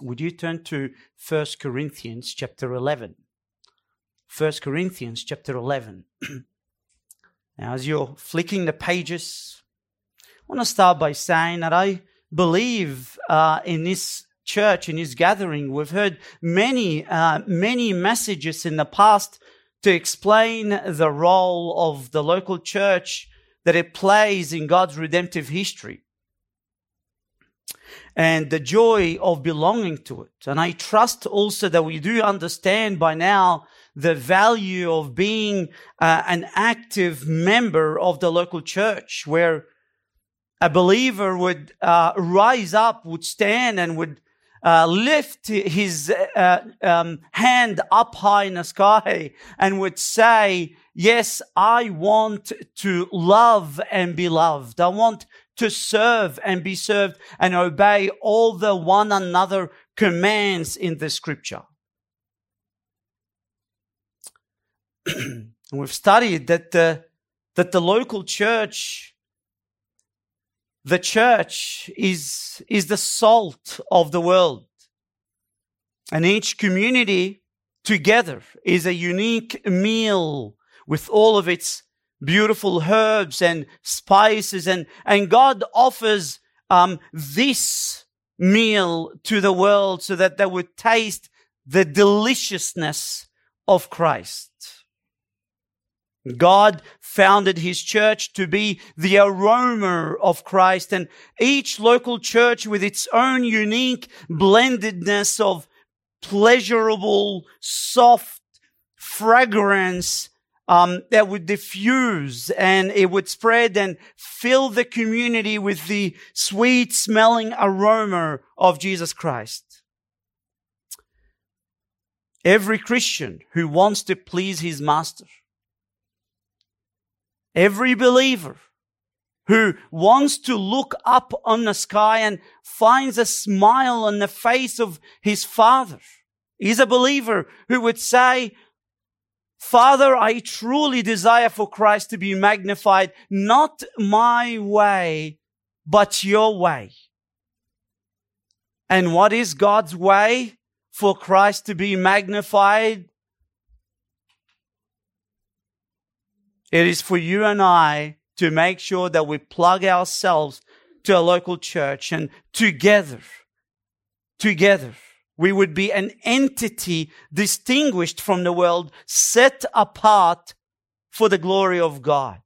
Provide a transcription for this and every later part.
would you turn to 1 Corinthians chapter 11? 1 Corinthians chapter 11. now, as you're flicking the pages, I want to start by saying that I believe uh, in this church, in this gathering, we've heard many, uh, many messages in the past to explain the role of the local church that it plays in God's redemptive history and the joy of belonging to it. And I trust also that we do understand by now the value of being uh, an active member of the local church where a believer would uh, rise up, would stand and would uh, lift his uh, um, hand up high in the sky and would say, yes, I want to love and be loved. I want to serve and be served and obey all the one another commands in the scripture. we've studied that the, that the local church, the church is, is the salt of the world. And each community together is a unique meal with all of its beautiful herbs and spices and, and God offers, um, this meal to the world so that they would taste the deliciousness of Christ. God founded his church to be the aroma of Christ and each local church with its own unique blendedness of pleasurable, soft fragrance um, that would diffuse and it would spread and fill the community with the sweet smelling aroma of Jesus Christ. Every Christian who wants to please his master, every believer who wants to look up on the sky and finds a smile on the face of his father is a believer who would say, Father, I truly desire for Christ to be magnified, not my way, but your way. And what is God's way for Christ to be magnified? It is for you and I to make sure that we plug ourselves to a local church and together, together, we would be an entity distinguished from the world, set apart for the glory of God.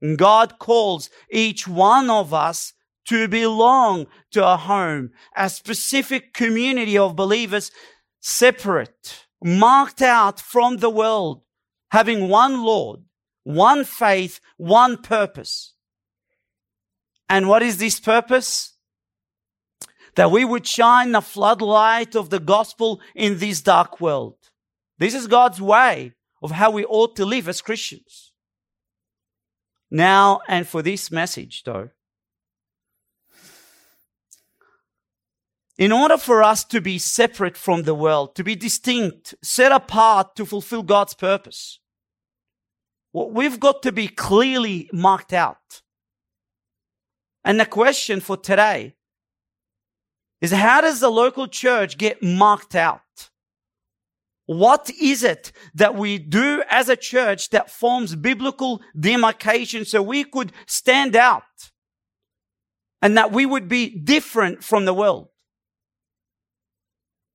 And God calls each one of us to belong to a home, a specific community of believers, separate, marked out from the world, having one Lord, one faith, one purpose. And what is this purpose? That we would shine the floodlight of the gospel in this dark world. This is God's way of how we ought to live as Christians. Now, and for this message, though, in order for us to be separate from the world, to be distinct, set apart to fulfill God's purpose, we've got to be clearly marked out. And the question for today is how does the local church get marked out? What is it that we do as a church that forms biblical demarcation so we could stand out and that we would be different from the world?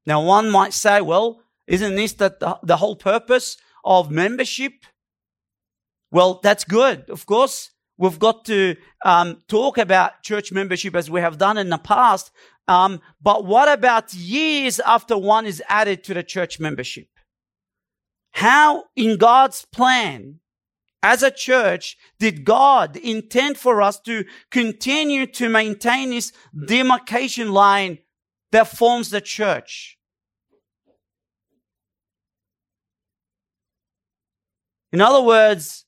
Now, one might say, well, isn't this the, the, whole purpose of membership? Well, that's good. Of course, we've got to um, talk about church membership as we have done in the past, um, but what about years after one is added to the church membership? How in God's plan as a church did God intend for us to continue to maintain this demarcation line that forms the church? In other words,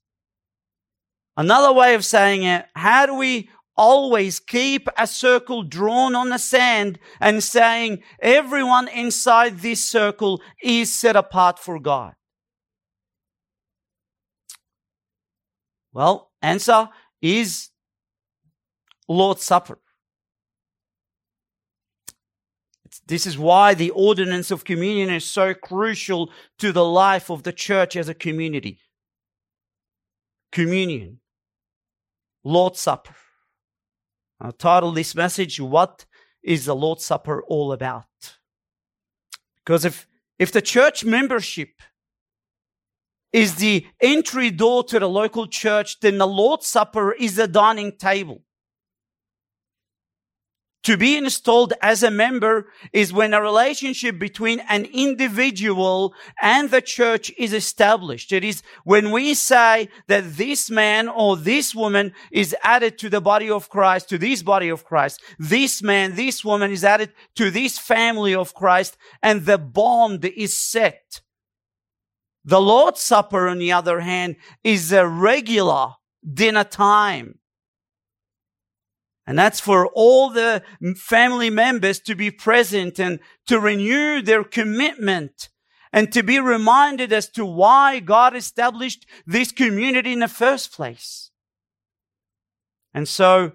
another way of saying it, how do we always keep a circle drawn on the sand and saying everyone inside this circle is set apart for God? Well, answer is Lord's Supper. This is why the ordinance of communion is so crucial to the life of the church as a community. Communion. Lord's Supper. I'll title this message, What is the Lord's Supper all about? Because if, if the church membership is the entry door to the local church, then the Lord's Supper is the dining table. To be installed as a member is when a relationship between an individual and the church is established. It is when we say that this man or this woman is added to the body of Christ, to this body of Christ. This man, this woman is added to this family of Christ and the bond is set. The Lord's Supper, on the other hand, is a regular dinner time. And that's for all the family members to be present and to renew their commitment and to be reminded as to why God established this community in the first place. And so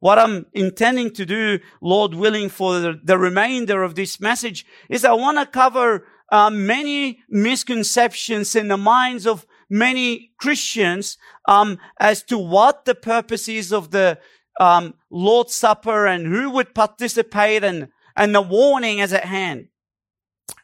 what I'm intending to do, Lord willing, for the, the remainder of this message is I want to cover uh, many misconceptions in the minds of many Christians um, as to what the purpose is of the um, Lord's Supper and who would participate and, and the warning is at hand.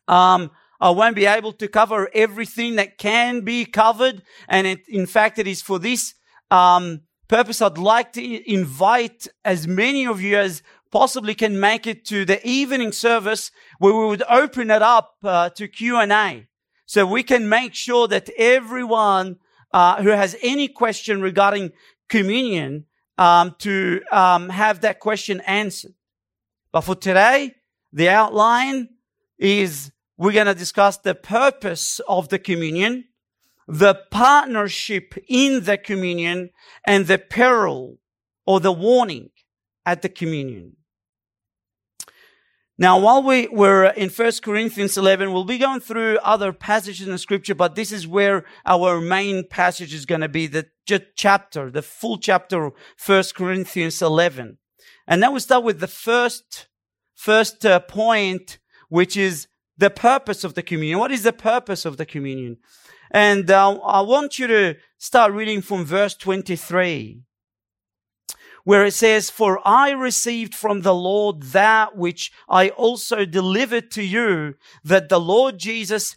Um, I won't be able to cover everything that can be covered. And it, in fact, it is for this, um, purpose. I'd like to invite as many of you as possibly can make it to the evening service where we would open it up uh, to Q&A. So we can make sure that everyone uh, who has any question regarding communion um, to um, have that question answered. But for today, the outline is we're going to discuss the purpose of the communion, the partnership in the communion, and the peril or the warning at the communion. Now, while we were in 1 Corinthians 11, we'll be going through other passages in the scripture, but this is where our main passage is going to be the chapter, the full chapter of 1 Corinthians 11. And then we start with the first, first uh, point, which is the purpose of the communion. What is the purpose of the communion? And uh, I want you to start reading from verse 23 where it says, For I received from the Lord that which I also delivered to you, that the Lord Jesus,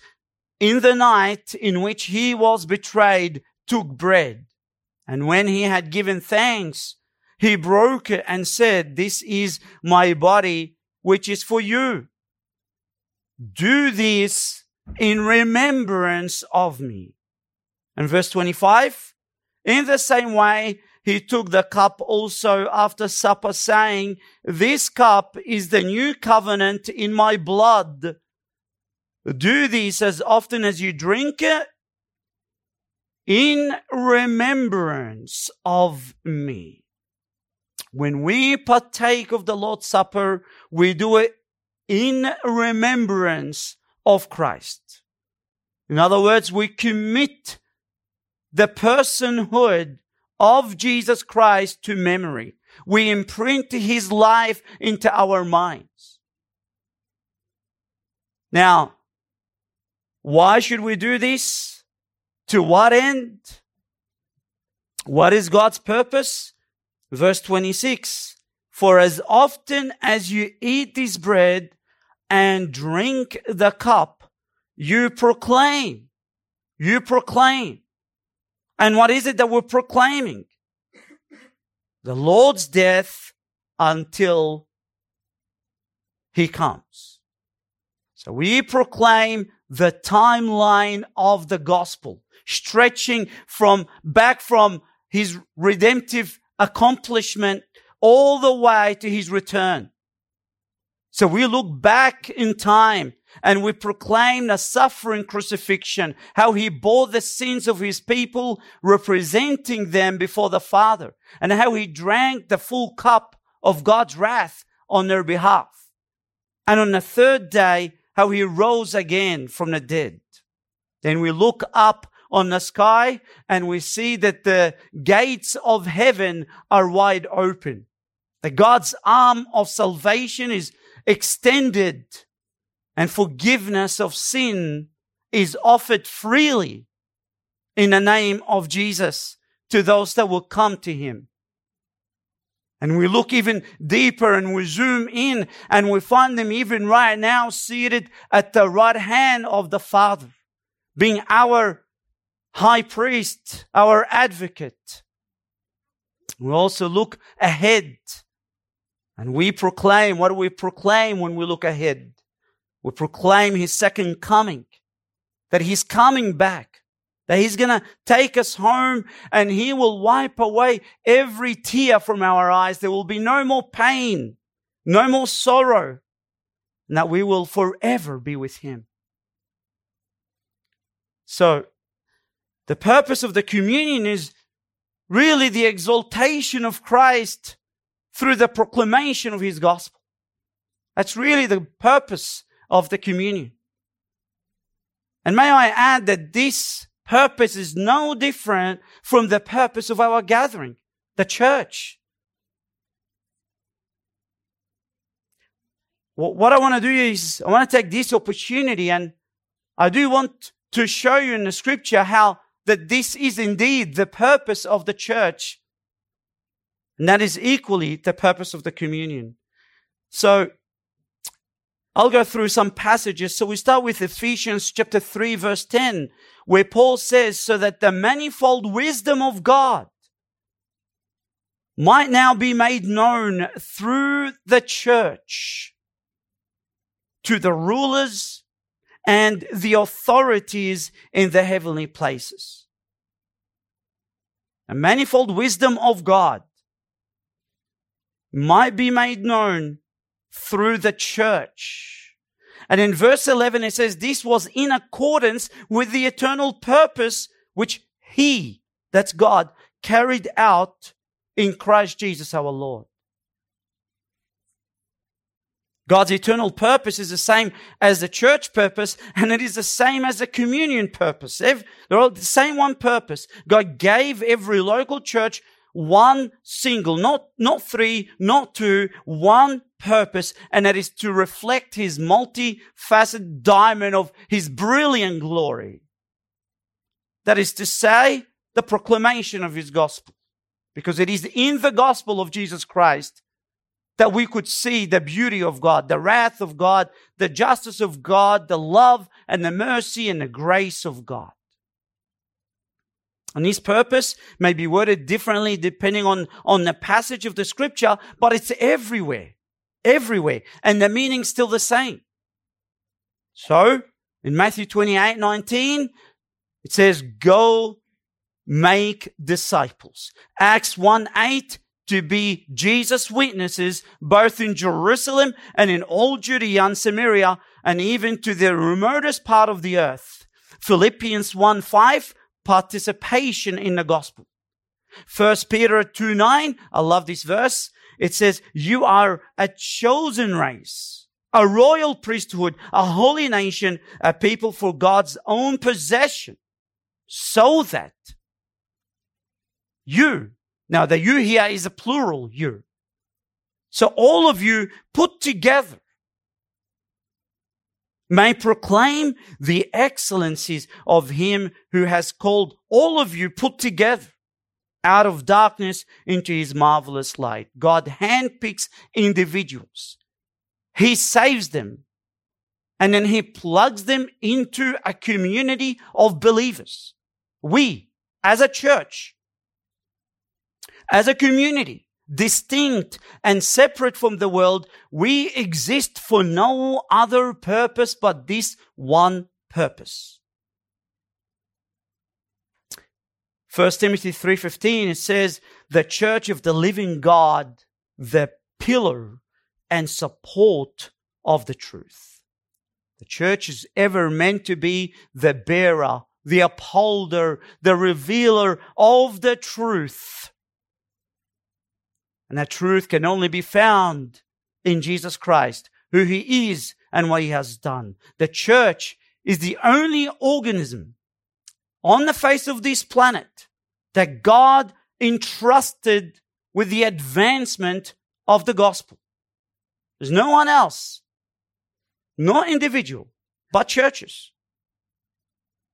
in the night in which he was betrayed, took bread. And when he had given thanks, he broke it and said, This is my body, which is for you. Do this in remembrance of me. And verse 25, in the same way, he took the cup also after supper saying, this cup is the new covenant in my blood. Do this as often as you drink it in remembrance of me. When we partake of the Lord's Supper, we do it in remembrance of Christ. In other words, we commit the personhood of Jesus Christ to memory. We imprint his life into our minds. Now, why should we do this? To what end? What is God's purpose? Verse 26. For as often as you eat this bread and drink the cup, you proclaim, you proclaim and what is it that we're proclaiming? The Lord's death until he comes. So we proclaim the timeline of the gospel, stretching from back from his redemptive accomplishment all the way to his return. So we look back in time and we proclaim the suffering crucifixion, how he bore the sins of his people, representing them before the Father, and how he drank the full cup of God's wrath on their behalf. And on the third day, how he rose again from the dead. Then we look up on the sky and we see that the gates of heaven are wide open. That God's arm of salvation is extended and forgiveness of sin is offered freely in the name of Jesus to those that will come to him. And we look even deeper and we zoom in and we find them even right now seated at the right hand of the Father, being our high priest, our advocate. We also look ahead and we proclaim, what do we proclaim when we look ahead? We proclaim his second coming, that he's coming back, that he's going to take us home and he will wipe away every tear from our eyes. There will be no more pain, no more sorrow, and that we will forever be with him. So, the purpose of the communion is really the exaltation of Christ through the proclamation of his gospel. That's really the purpose of the communion. And may I add that this purpose is no different from the purpose of our gathering, the church. What I want to do is I want to take this opportunity and I do want to show you in the scripture how that this is indeed the purpose of the church and that is equally the purpose of the communion. So I'll go through some passages. So we start with Ephesians chapter 3 verse 10, where Paul says, so that the manifold wisdom of God might now be made known through the church to the rulers and the authorities in the heavenly places. A manifold wisdom of God might be made known through the church. And in verse 11, it says, this was in accordance with the eternal purpose which he, that's God, carried out in Christ Jesus our Lord. God's eternal purpose is the same as the church purpose, and it is the same as the communion purpose. They're all the same one purpose. God gave every local church one single, not, not three, not two, one purpose, and that is to reflect his multifaceted diamond of his brilliant glory. That is to say, the proclamation of his gospel. Because it is in the gospel of Jesus Christ that we could see the beauty of God, the wrath of God, the justice of God, the love and the mercy and the grace of God. And his purpose may be worded differently depending on, on the passage of the scripture, but it's everywhere. Everywhere. And the meaning's still the same. So, in Matthew 28, 19, it says, go make disciples. Acts 1, 8, to be Jesus' witnesses, both in Jerusalem and in all Judea and Samaria, and even to the remotest part of the earth. Philippians 1, 5, participation in the gospel. First Peter 2 9, I love this verse. It says, you are a chosen race, a royal priesthood, a holy nation, a people for God's own possession, so that you, now the you here is a plural you. So all of you put together may proclaim the excellencies of him who has called all of you put together out of darkness into his marvelous light. God handpicks individuals. He saves them and then he plugs them into a community of believers. We, as a church, as a community, distinct and separate from the world, we exist for no other purpose but this one purpose. 1 Timothy 3:15 it says the church of the living God the pillar and support of the truth. The church is ever meant to be the bearer, the upholder, the revealer of the truth and that truth can only be found in Jesus Christ, who he is and what he has done. The church is the only organism on the face of this planet that God entrusted with the advancement of the gospel. There's no one else. Not individual, but churches.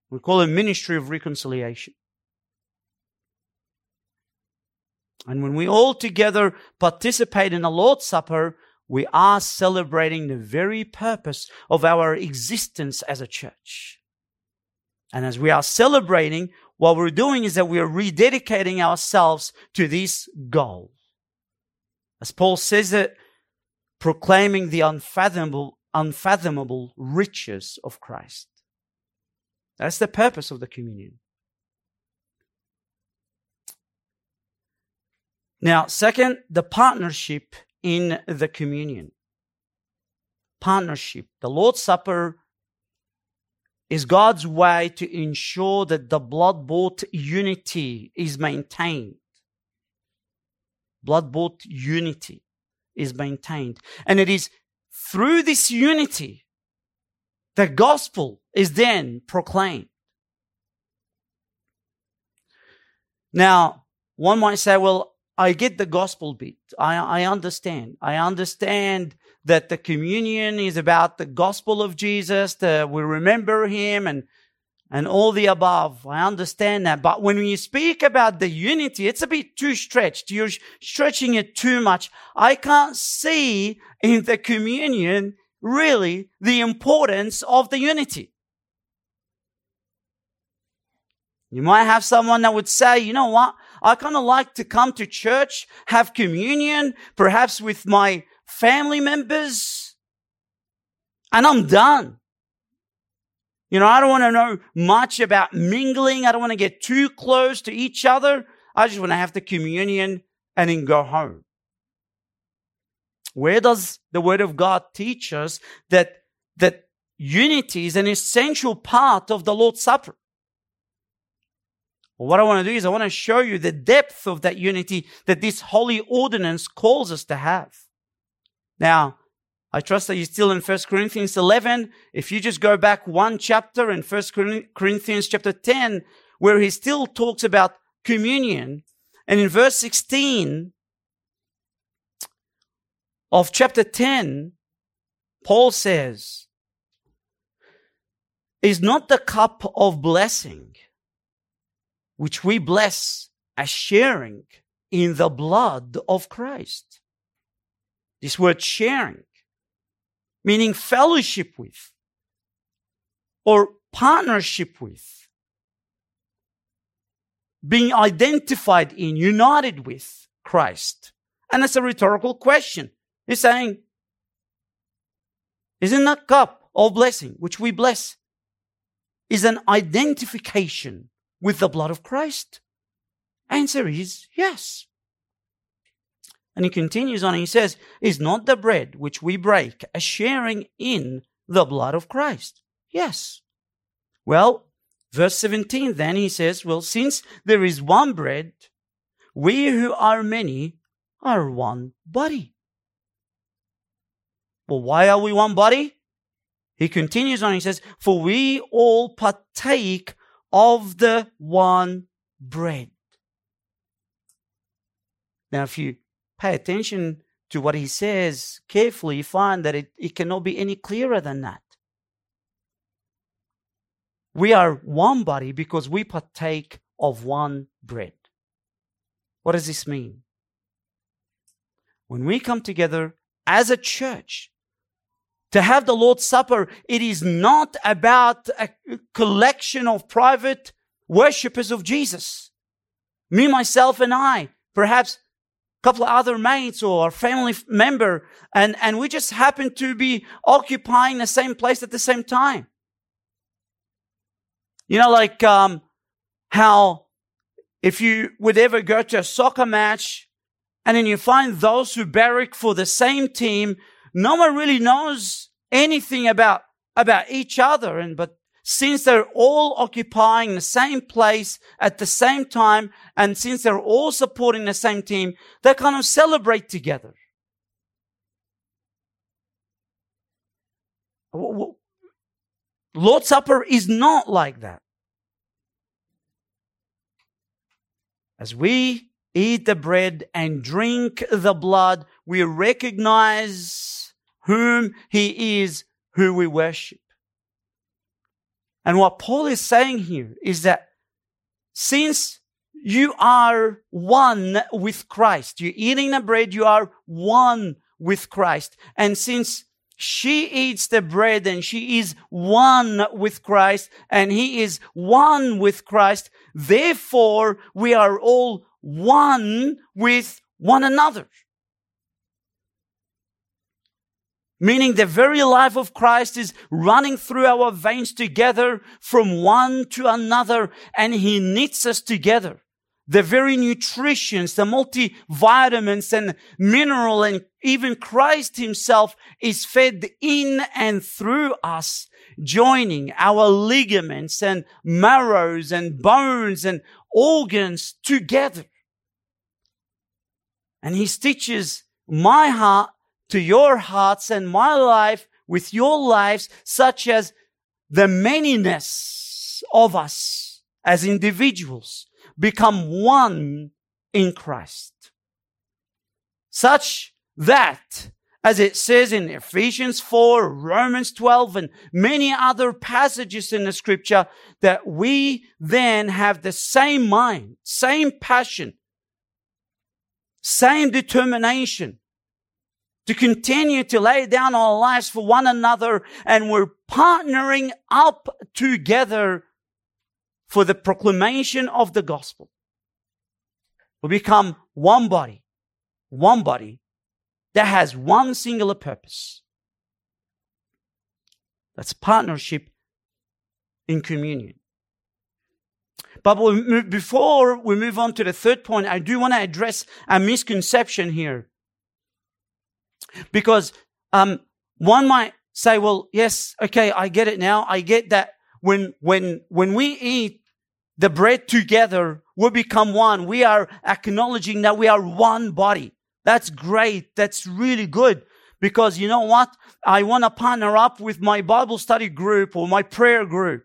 We call it ministry of reconciliation. And when we all together participate in the Lord's Supper, we are celebrating the very purpose of our existence as a church. And as we are celebrating, what we're doing is that we are rededicating ourselves to this goal. As Paul says it, proclaiming the unfathomable, unfathomable riches of Christ. That's the purpose of the communion. Now, second, the partnership in the communion. Partnership. The Lord's Supper is God's way to ensure that the blood bought unity is maintained. Blood bought unity is maintained. And it is through this unity the gospel is then proclaimed. Now, one might say, well, I get the gospel bit. I, I understand. I understand that the communion is about the gospel of Jesus, that we remember him and, and all the above. I understand that. But when you speak about the unity, it's a bit too stretched. You're stretching it too much. I can't see in the communion really the importance of the unity. You might have someone that would say, you know what? I kind of like to come to church, have communion, perhaps with my family members, and I'm done. You know, I don't want to know much about mingling. I don't want to get too close to each other. I just want to have the communion and then go home. Where does the word of God teach us that, that unity is an essential part of the Lord's Supper? What I want to do is I want to show you the depth of that unity that this holy ordinance calls us to have. Now, I trust that you're still in 1 Corinthians 11. If you just go back one chapter in 1 Corinthians chapter 10, where he still talks about communion, and in verse 16, of chapter 10, Paul says, is not the cup of blessing, which we bless as sharing in the blood of Christ. This word sharing, meaning fellowship with or partnership with, being identified in, united with Christ. And that's a rhetorical question. He's saying, isn't that cup of blessing, which we bless, is an identification with the blood of Christ? Answer is yes. And he continues on, he says, Is not the bread which we break a sharing in the blood of Christ? Yes. Well, verse 17, then he says, Well, since there is one bread, we who are many are one body. Well, why are we one body? He continues on, he says, For we all partake of the one bread. Now, if you pay attention to what he says carefully, you find that it, it cannot be any clearer than that. We are one body because we partake of one bread. What does this mean? When we come together as a church, to have the Lord's Supper, it is not about a collection of private worshippers of Jesus. Me, myself, and I, perhaps a couple of other mates or a family member, and, and we just happen to be occupying the same place at the same time. You know, like um, how if you would ever go to a soccer match and then you find those who barrack for the same team no one really knows anything about, about each other. And, but since they're all occupying the same place at the same time, and since they're all supporting the same team, they kind of celebrate together. Lord's Supper is not like that. As we eat the bread and drink the blood, we recognize whom he is who we worship. And what Paul is saying here is that since you are one with Christ, you're eating the bread, you are one with Christ. And since she eats the bread and she is one with Christ and he is one with Christ, therefore we are all one with one another. Meaning the very life of Christ is running through our veins together from one to another and he knits us together. The very nutritions, the multivitamins and mineral and even Christ himself is fed in and through us, joining our ligaments and marrows and bones and organs together. And he stitches my heart to your hearts and my life with your lives, such as the manyness of us as individuals become one in Christ. Such that, as it says in Ephesians 4, Romans 12, and many other passages in the scripture, that we then have the same mind, same passion, same determination, to continue to lay down our lives for one another and we're partnering up together for the proclamation of the gospel. We become one body, one body that has one singular purpose. That's partnership in communion. But before we move on to the third point, I do want to address a misconception here. Because um, one might say, well, yes, okay, I get it now. I get that when, when, when we eat the bread together, we become one. We are acknowledging that we are one body. That's great. That's really good. Because you know what? I want to partner up with my Bible study group or my prayer group.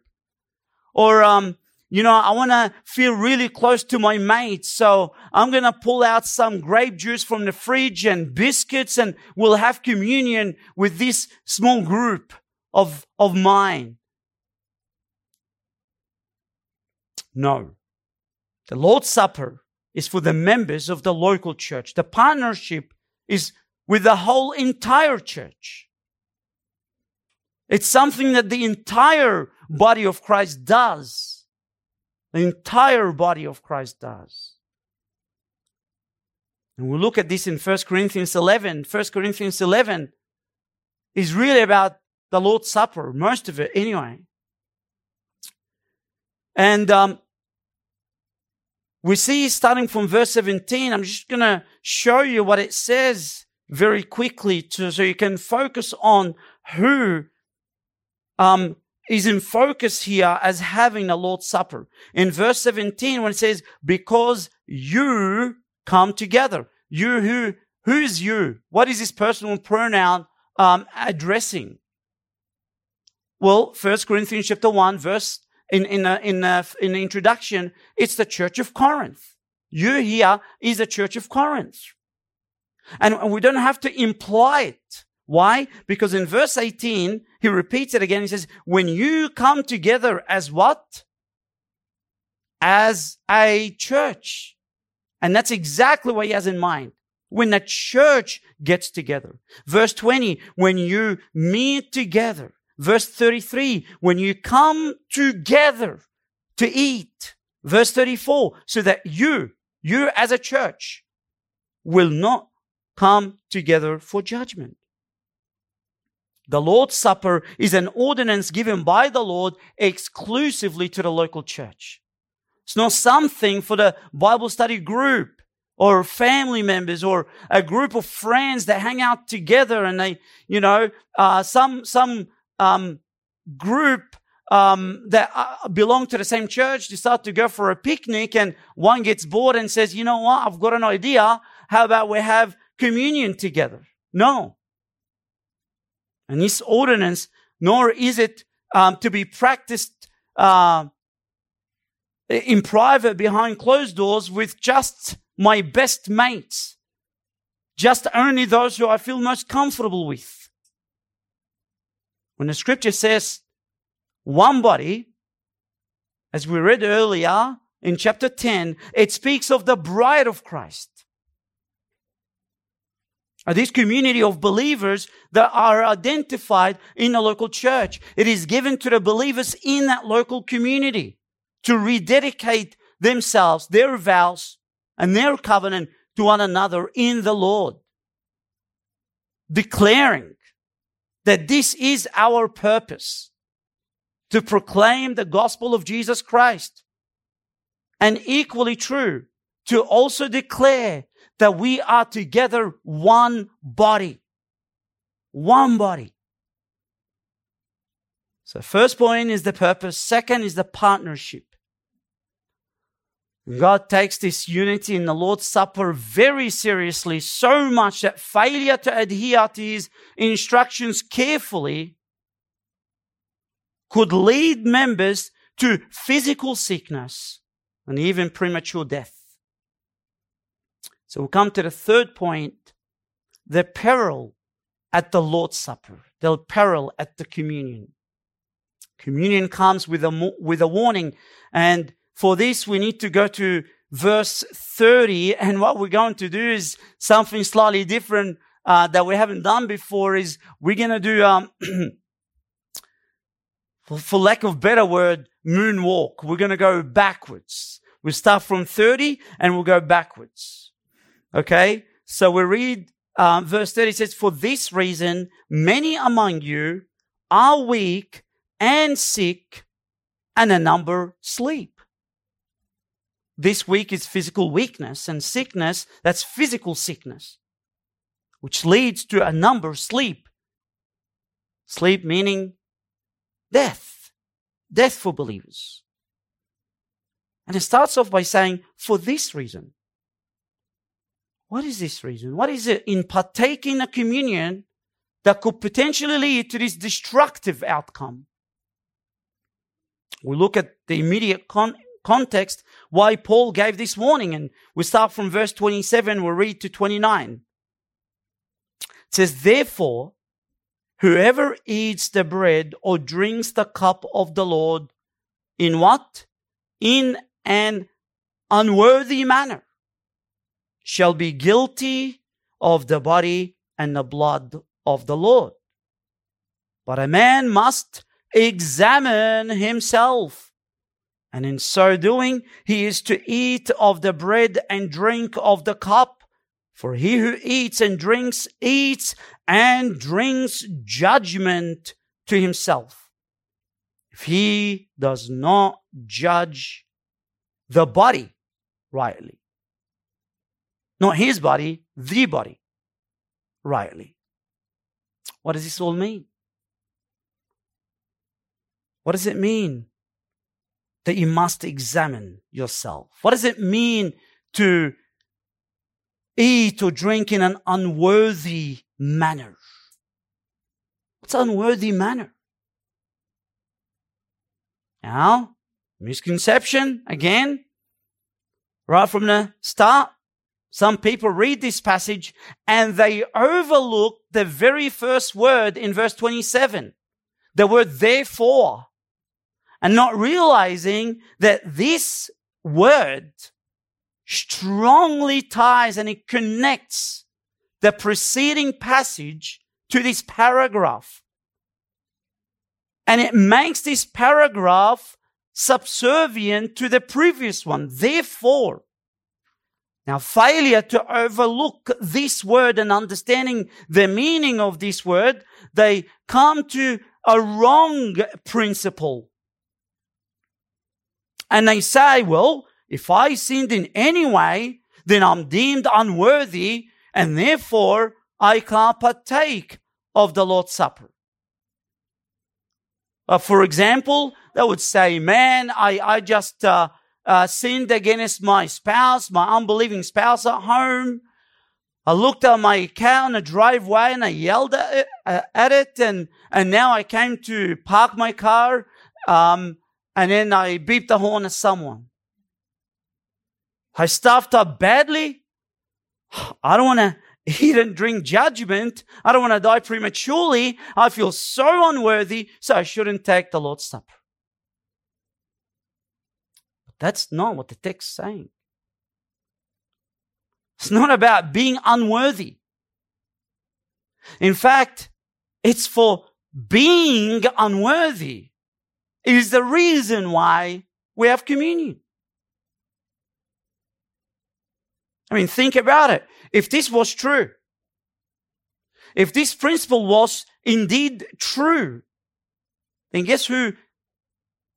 Or, um, you know, I want to feel really close to my mates. So I'm going to pull out some grape juice from the fridge and biscuits and we'll have communion with this small group of, of mine. No. The Lord's Supper is for the members of the local church. The partnership is with the whole entire church. It's something that the entire body of Christ does. The entire body of Christ does. And we look at this in 1 Corinthians 11. 1 Corinthians 11 is really about the Lord's Supper, most of it anyway. And um, we see starting from verse 17, I'm just going to show you what it says very quickly to, so you can focus on who um, is in focus here as having the Lord's Supper. In verse 17, when it says, because you come together. You who, who's you? What is this personal pronoun, um, addressing? Well, First Corinthians chapter 1, verse, in, in, a, in, a, in the introduction, it's the church of Corinth. You here is the church of Corinth. And we don't have to imply it. Why? Because in verse 18, he repeats it again. He says, when you come together as what? As a church. And that's exactly what he has in mind. When the church gets together. Verse 20, when you meet together. Verse 33, when you come together to eat. Verse 34, so that you, you as a church will not come together for judgment. The Lord's Supper is an ordinance given by the Lord exclusively to the local church. It's not something for the Bible study group or family members or a group of friends that hang out together and they, you know, uh, some, some, um, group, um, that uh, belong to the same church decide to go for a picnic and one gets bored and says, you know what? I've got an idea. How about we have communion together? No. And this ordinance, nor is it um, to be practiced uh, in private behind closed doors with just my best mates, just only those who I feel most comfortable with. When the scripture says one body, as we read earlier in chapter 10, it speaks of the bride of Christ. This community of believers that are identified in a local church. It is given to the believers in that local community to rededicate themselves, their vows, and their covenant to one another in the Lord. Declaring that this is our purpose to proclaim the gospel of Jesus Christ. And equally true, to also declare that we are together one body. One body. So first point is the purpose. Second is the partnership. God takes this unity in the Lord's Supper very seriously, so much that failure to adhere to his instructions carefully could lead members to physical sickness and even premature death. So we come to the third point the peril at the Lord's Supper, the peril at the communion. Communion comes with a, with a warning and for this, we need to go to verse 30. And what we're going to do is something slightly different uh, that we haven't done before is we're going to do, um, for, for lack of better word, moonwalk. We're going to go backwards. We start from 30 and we'll go backwards. Okay. So we read, um, verse 30 says, for this reason, many among you are weak and sick and a number sleep. This week is physical weakness and sickness. That's physical sickness, which leads to a number sleep. Sleep meaning death, death for believers. And it starts off by saying, for this reason. What is this reason? What is it in partaking a communion that could potentially lead to this destructive outcome? We look at the immediate con- context why Paul gave this warning. And we start from verse 27, we'll read to 29. It says, Therefore, whoever eats the bread or drinks the cup of the Lord in what? In an unworthy manner shall be guilty of the body and the blood of the Lord. But a man must examine himself and in so doing, he is to eat of the bread and drink of the cup. For he who eats and drinks, eats and drinks judgment to himself. If he does not judge the body rightly, not his body, the body rightly. What does this all mean? What does it mean that you must examine yourself. What does it mean to eat or drink in an unworthy manner? What's unworthy manner? Now, misconception again, right from the start. Some people read this passage and they overlook the very first word in verse 27. The word therefore and not realizing that this word strongly ties and it connects the preceding passage to this paragraph. And it makes this paragraph subservient to the previous one. Therefore, now failure to overlook this word and understanding the meaning of this word, they come to a wrong principle and they say, well, if I sinned in any way, then I'm deemed unworthy and therefore I can't partake of the Lord's Supper. Uh, for example, they would say, man, I, I just uh, uh, sinned against my spouse, my unbelieving spouse at home. I looked at my car on the driveway and I yelled at it, uh, at it and, and now I came to park my car. Um, and then I beeped the horn at someone. I stuffed up badly. I don't want to eat and drink judgment. I don't want to die prematurely. I feel so unworthy, so I shouldn't take the Lord's Supper. That's not what the text is saying. It's not about being unworthy. In fact, it's for being unworthy is the reason why we have communion. I mean, think about it. If this was true, if this principle was indeed true, then guess who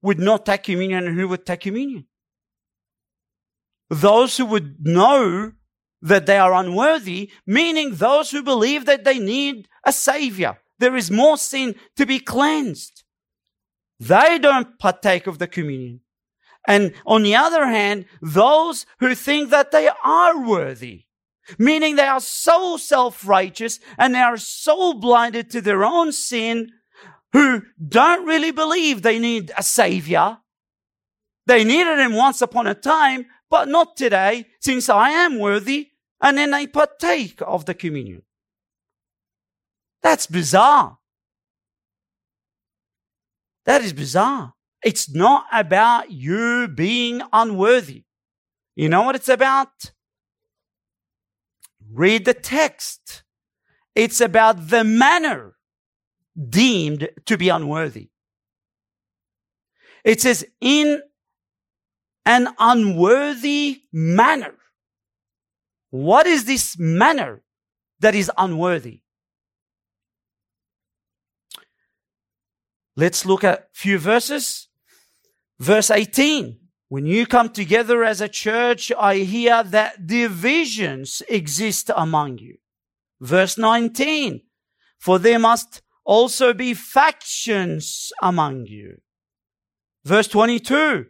would not take communion and who would take communion? Those who would know that they are unworthy, meaning those who believe that they need a savior. There is more sin to be cleansed. They don't partake of the communion. And on the other hand, those who think that they are worthy, meaning they are so self-righteous and they are so blinded to their own sin, who don't really believe they need a savior. They needed him once upon a time, but not today, since I am worthy, and then they partake of the communion. That's bizarre. That is bizarre. It's not about you being unworthy. You know what it's about? Read the text. It's about the manner deemed to be unworthy. It says, in an unworthy manner. What is this manner that is unworthy? Let's look at a few verses. Verse 18. When you come together as a church, I hear that divisions exist among you. Verse 19. For there must also be factions among you. Verse 22.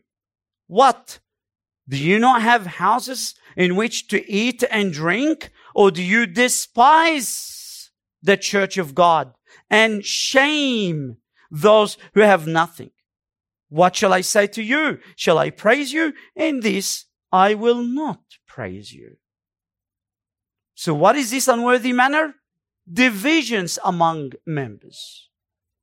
What? Do you not have houses in which to eat and drink? Or do you despise the church of God and shame those who have nothing? What shall I say to you? Shall I praise you? In this I will not praise you. So what is this unworthy manner? Divisions among members.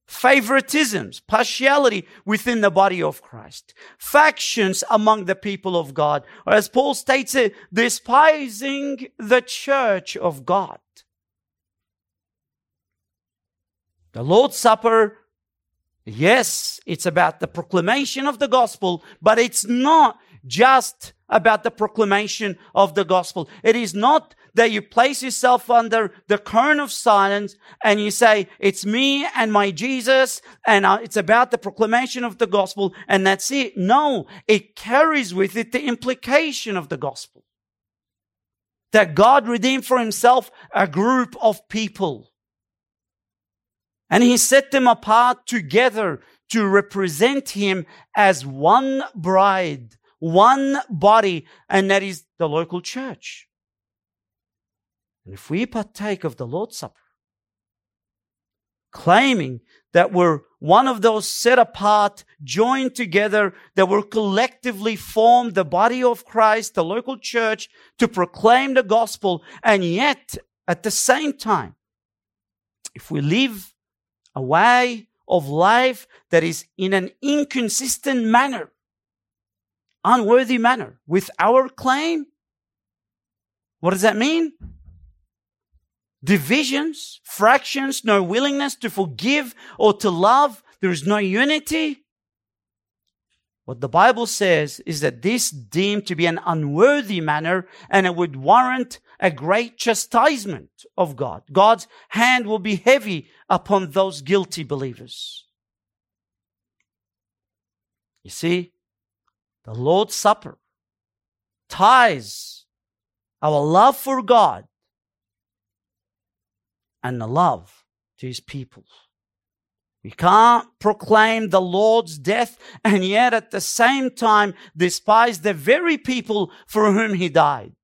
Favoritisms, partiality within the body of Christ. Factions among the people of God. Or as Paul states it, despising the church of God. The Lord's Supper Yes, it's about the proclamation of the gospel, but it's not just about the proclamation of the gospel. It is not that you place yourself under the current of silence and you say, it's me and my Jesus and uh, it's about the proclamation of the gospel and that's it. No, it carries with it the implication of the gospel. That God redeemed for himself a group of people and he set them apart together to represent him as one bride, one body, and that is the local church. And if we partake of the Lord's Supper, claiming that we're one of those set apart, joined together, that will collectively formed the body of Christ, the local church, to proclaim the gospel, and yet at the same time, if we live a way of life that is in an inconsistent manner, unworthy manner with our claim. What does that mean? Divisions, fractions, no willingness to forgive or to love. There is no unity. What the Bible says is that this deemed to be an unworthy manner and it would warrant a great chastisement of God. God's hand will be heavy upon those guilty believers. You see, the Lord's Supper ties our love for God and the love to his people. We can't proclaim the Lord's death and yet at the same time despise the very people for whom he died.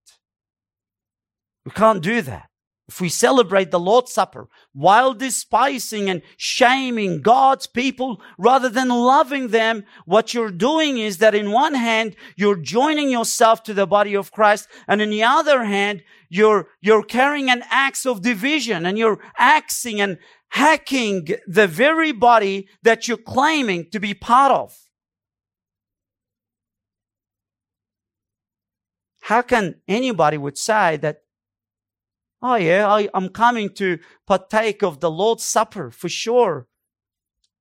We can't do that. If we celebrate the Lord's Supper while despising and shaming God's people rather than loving them, what you're doing is that in one hand, you're joining yourself to the body of Christ. And in the other hand, you're, you're carrying an axe of division and you're axing and hacking the very body that you're claiming to be part of. How can anybody would say that Oh, yeah, I, I'm coming to partake of the Lord's Supper for sure.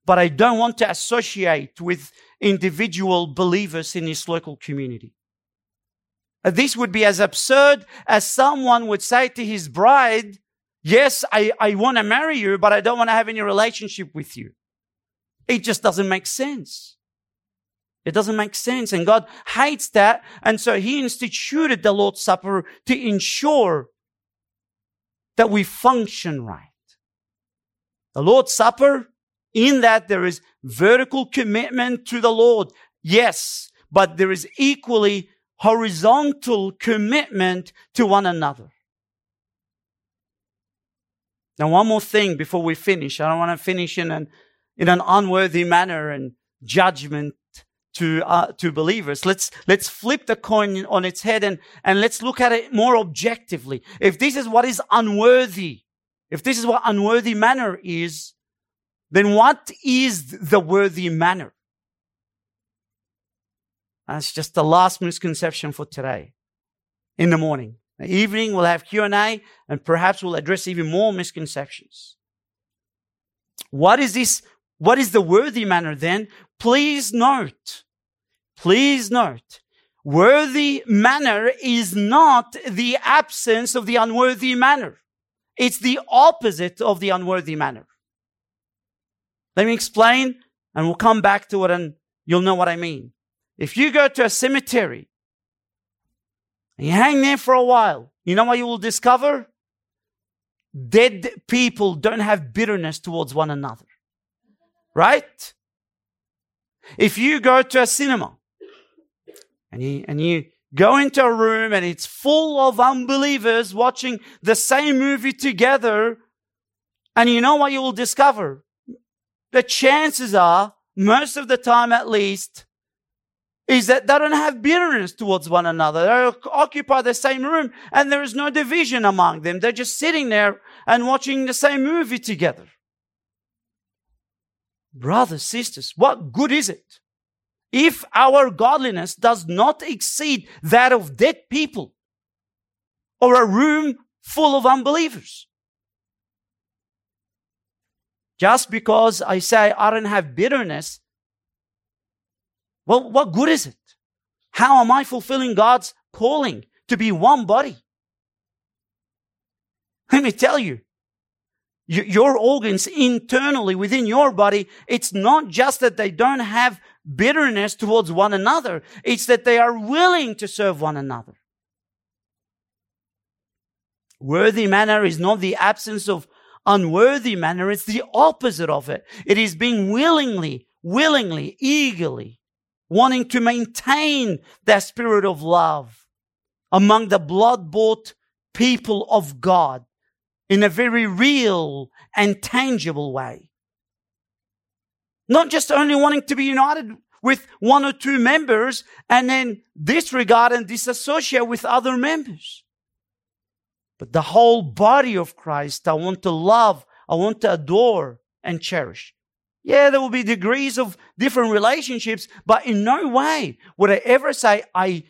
But I don't want to associate with individual believers in this local community. Uh, this would be as absurd as someone would say to his bride, Yes, I, I want to marry you, but I don't want to have any relationship with you. It just doesn't make sense. It doesn't make sense. And God hates that. And so he instituted the Lord's Supper to ensure that we function right. The Lord's Supper, in that there is vertical commitment to the Lord. Yes, but there is equally horizontal commitment to one another. Now, one more thing before we finish. I don't want to finish in an, in an unworthy manner and judgment to uh, to believers. Let's let's flip the coin on its head and and let's look at it more objectively. If this is what is unworthy, if this is what unworthy manner is, then what is the worthy manner? That's just the last misconception for today. In the morning, the evening we'll have Q and A, and perhaps we'll address even more misconceptions. What is this what is the worthy manner then? Please note, please note, worthy manner is not the absence of the unworthy manner. It's the opposite of the unworthy manner. Let me explain and we'll come back to it and you'll know what I mean. If you go to a cemetery and you hang there for a while, you know what you will discover? Dead people don't have bitterness towards one another. Right? If you go to a cinema and you, and you go into a room and it's full of unbelievers watching the same movie together, and you know what you will discover? The chances are, most of the time at least, is that they don't have bitterness towards one another. They occupy the same room and there is no division among them. They're just sitting there and watching the same movie together. Brothers, sisters, what good is it if our godliness does not exceed that of dead people or a room full of unbelievers? Just because I say I don't have bitterness, well, what good is it? How am I fulfilling God's calling to be one body? Let me tell you, your organs internally within your body, it's not just that they don't have bitterness towards one another. It's that they are willing to serve one another. Worthy manner is not the absence of unworthy manner. It's the opposite of it. It is being willingly, willingly, eagerly wanting to maintain that spirit of love among the blood bought people of God in a very real and tangible way. Not just only wanting to be united with one or two members and then disregard and disassociate with other members. But the whole body of Christ, I want to love, I want to adore and cherish. Yeah, there will be degrees of different relationships, but in no way would I ever say I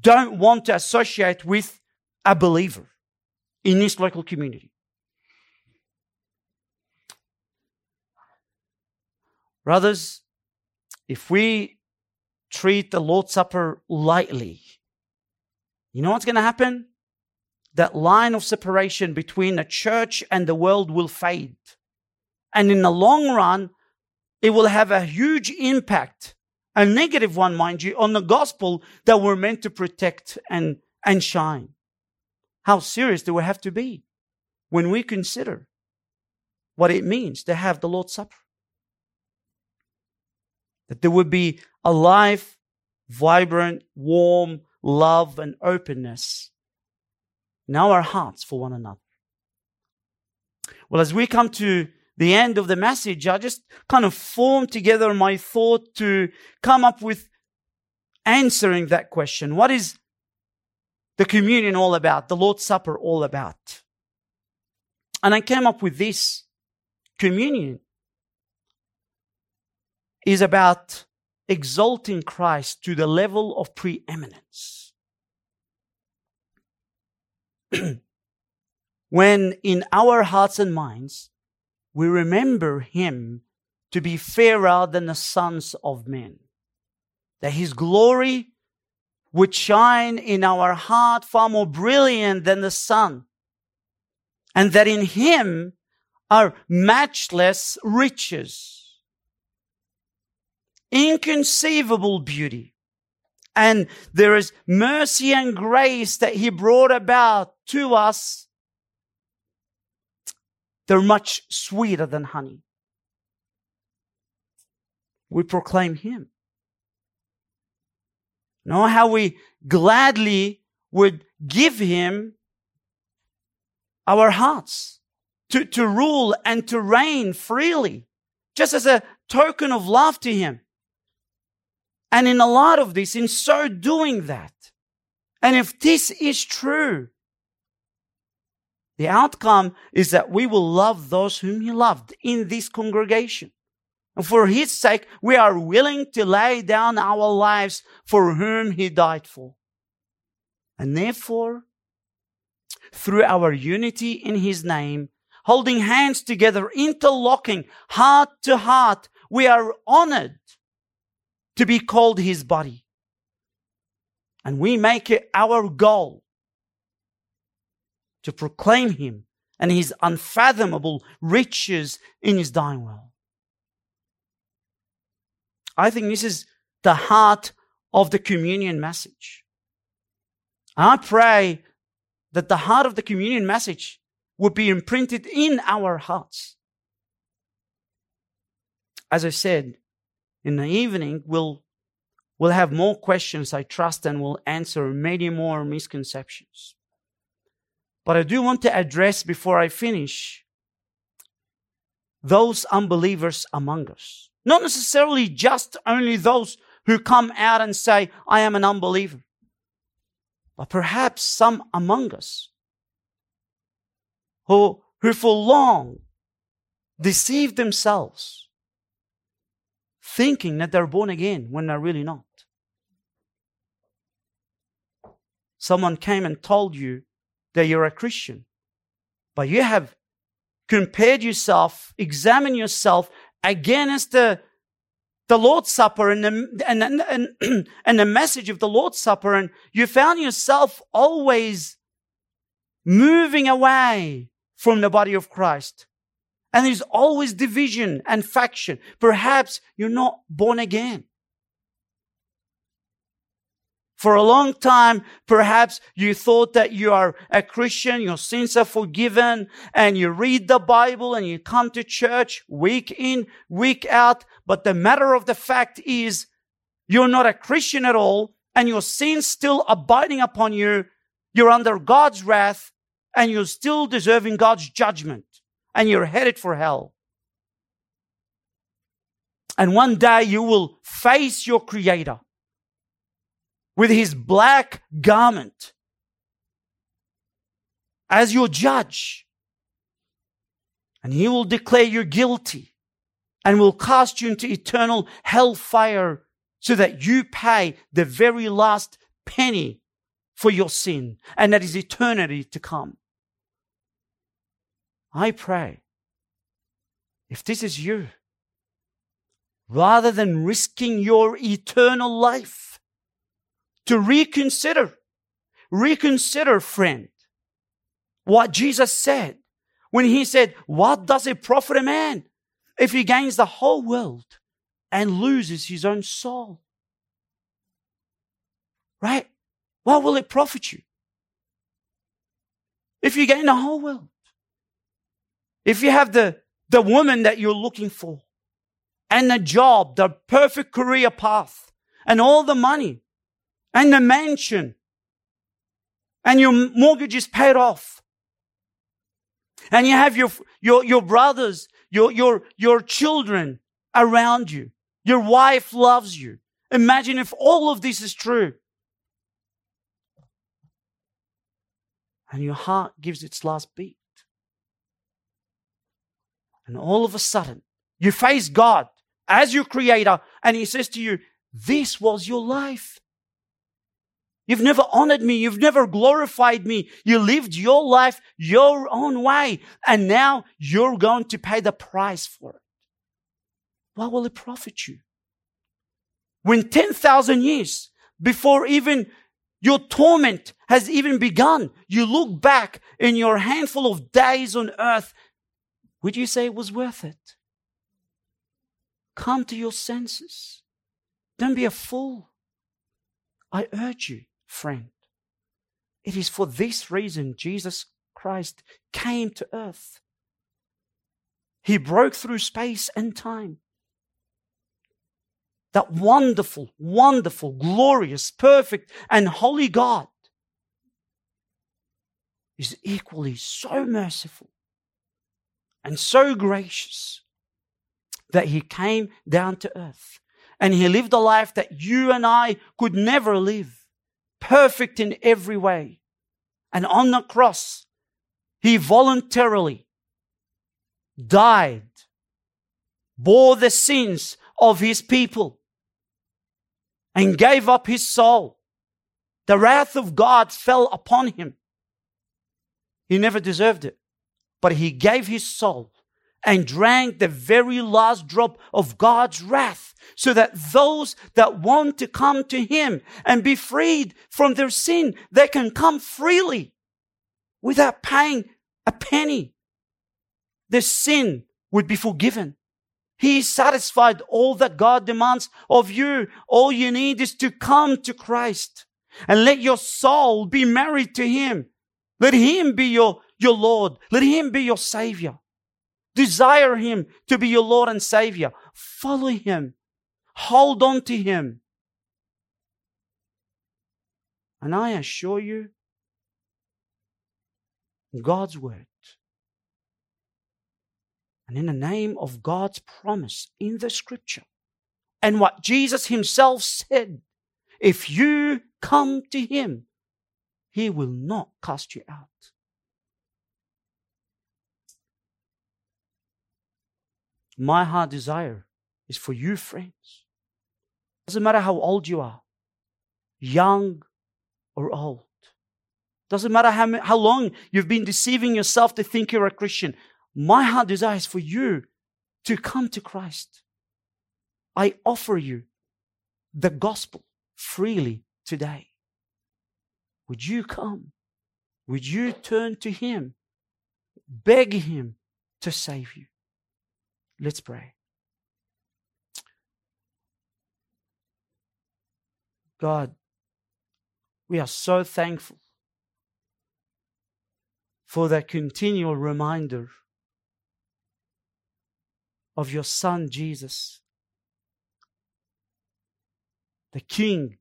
don't want to associate with a believer in this local community. Brothers, if we treat the Lord's Supper lightly, you know what's going to happen? That line of separation between the church and the world will fade. And in the long run, it will have a huge impact, a negative one, mind you, on the gospel that we're meant to protect and, and shine. How serious do we have to be when we consider what it means to have the Lord's Supper? That there would be a life, vibrant, warm love and openness in our hearts for one another. Well, as we come to the end of the message, I just kind of formed together my thought to come up with answering that question. What is the communion all about? The Lord's Supper all about? And I came up with this communion is about exalting Christ to the level of preeminence. when in our hearts and minds we remember him to be fairer than the sons of men, that his glory would shine in our heart far more brilliant than the sun, and that in him are matchless riches, inconceivable beauty, and there is mercy and grace that he brought about to us they're much sweeter than honey. We proclaim Him. Know how we gladly would give Him our hearts to, to rule and to reign freely, just as a token of love to Him. And in a lot of this, in so doing that, and if this is true, the outcome is that we will love those whom he loved in this congregation. And for his sake, we are willing to lay down our lives for whom he died for. And therefore, through our unity in his name, holding hands together, interlocking heart to heart, we are honored to be called his body. And we make it our goal to proclaim him and his unfathomable riches in his dying world. I think this is the heart of the communion message. I pray that the heart of the communion message would be imprinted in our hearts. As I said, in the evening, we'll, we'll have more questions, I trust, and we'll answer many more misconceptions. But I do want to address before I finish those unbelievers among us. Not necessarily just only those who come out and say, I am an unbeliever. But perhaps some among us who, who for long deceived themselves, thinking that they're born again when they're really not. Someone came and told you that you're a Christian. But you have compared yourself, examined yourself against the, the Lord's Supper and the, and, and, and, and the message of the Lord's Supper, and you found yourself always moving away from the body of Christ. And there's always division and faction. Perhaps you're not born again. For a long time, perhaps you thought that you are a Christian, your sins are forgiven, and you read the Bible and you come to church week in, week out. But the matter of the fact is, you're not a Christian at all, and your sins still abiding upon you. You're under God's wrath, and you're still deserving God's judgment, and you're headed for hell. And one day you will face your Creator with his black garment as your judge. And he will declare you guilty and will cast you into eternal hellfire so that you pay the very last penny for your sin. And that is eternity to come. I pray, if this is you, rather than risking your eternal life, to reconsider. Reconsider, friend, what Jesus said when he said, What does it profit a man if he gains the whole world and loses his own soul? Right? What will it profit you? If you gain the whole world, if you have the, the woman that you're looking for, and the job, the perfect career path, and all the money, and the mansion and your mortgage is paid off. And you have your, your, your brothers, your, your, your children around you. Your wife loves you. Imagine if all of this is true. And your heart gives its last beat. And all of a sudden, you face God as your creator, and He says to you, This was your life. You've never honored me. You've never glorified me. You lived your life your own way. And now you're going to pay the price for it. What will it profit you? When 10,000 years before even your torment has even begun, you look back in your handful of days on earth, would you say it was worth it? Come to your senses. Don't be a fool. I urge you friend. It is for this reason Jesus Christ came to earth. He broke through space and time. That wonderful, wonderful, glorious, perfect, and holy God is equally so merciful and so gracious that he came down to earth and he lived a life that you and I could never live perfect in every way. And on the cross, he voluntarily died, bore the sins of his people, and gave up his soul. The wrath of God fell upon him. He never deserved it, but he gave his soul and drank the very last drop of God's wrath so that those that want to come to Him and be freed from their sin, they can come freely without paying a penny. Their sin would be forgiven. He satisfied all that God demands of you. All you need is to come to Christ and let your soul be married to Him. Let Him be your, your Lord. Let Him be your Savior. Desire Him to be your Lord and Savior. Follow Him. Hold on to Him. And I assure you, God's Word, and in the name of God's promise in the Scripture, and what Jesus Himself said, if you come to Him, He will not cast you out. My heart desire is for you, friends. Doesn't matter how old you are, young or old. Doesn't matter how, how long you've been deceiving yourself to think you're a Christian. My heart desire is for you to come to Christ. I offer you the gospel freely today. Would you come? Would you turn to Him? Beg Him to save you. Let's pray. God, we are so thankful for that continual reminder of your Son Jesus, the King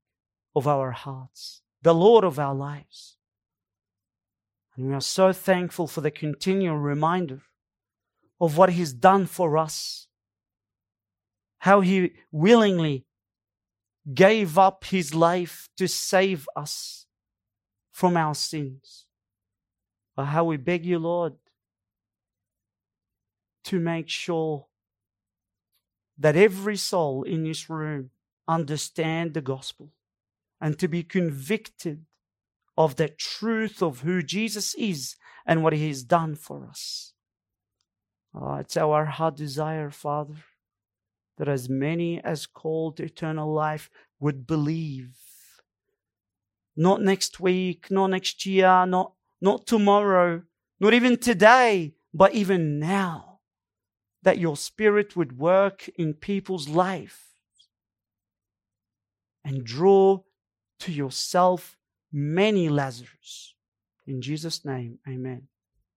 of our hearts, the Lord of our lives. And we are so thankful for the continual reminder of what He's done for us. How He willingly gave up His life to save us from our sins. But how we beg you, Lord, to make sure that every soul in this room understand the gospel and to be convicted of the truth of who Jesus is and what he has done for us. Uh, it's our heart desire, Father, that as many as called to eternal life would believe. Not next week, not next year, not, not tomorrow, not even today, but even now. That your Spirit would work in people's life and draw to yourself many Lazarus. In Jesus' name, amen.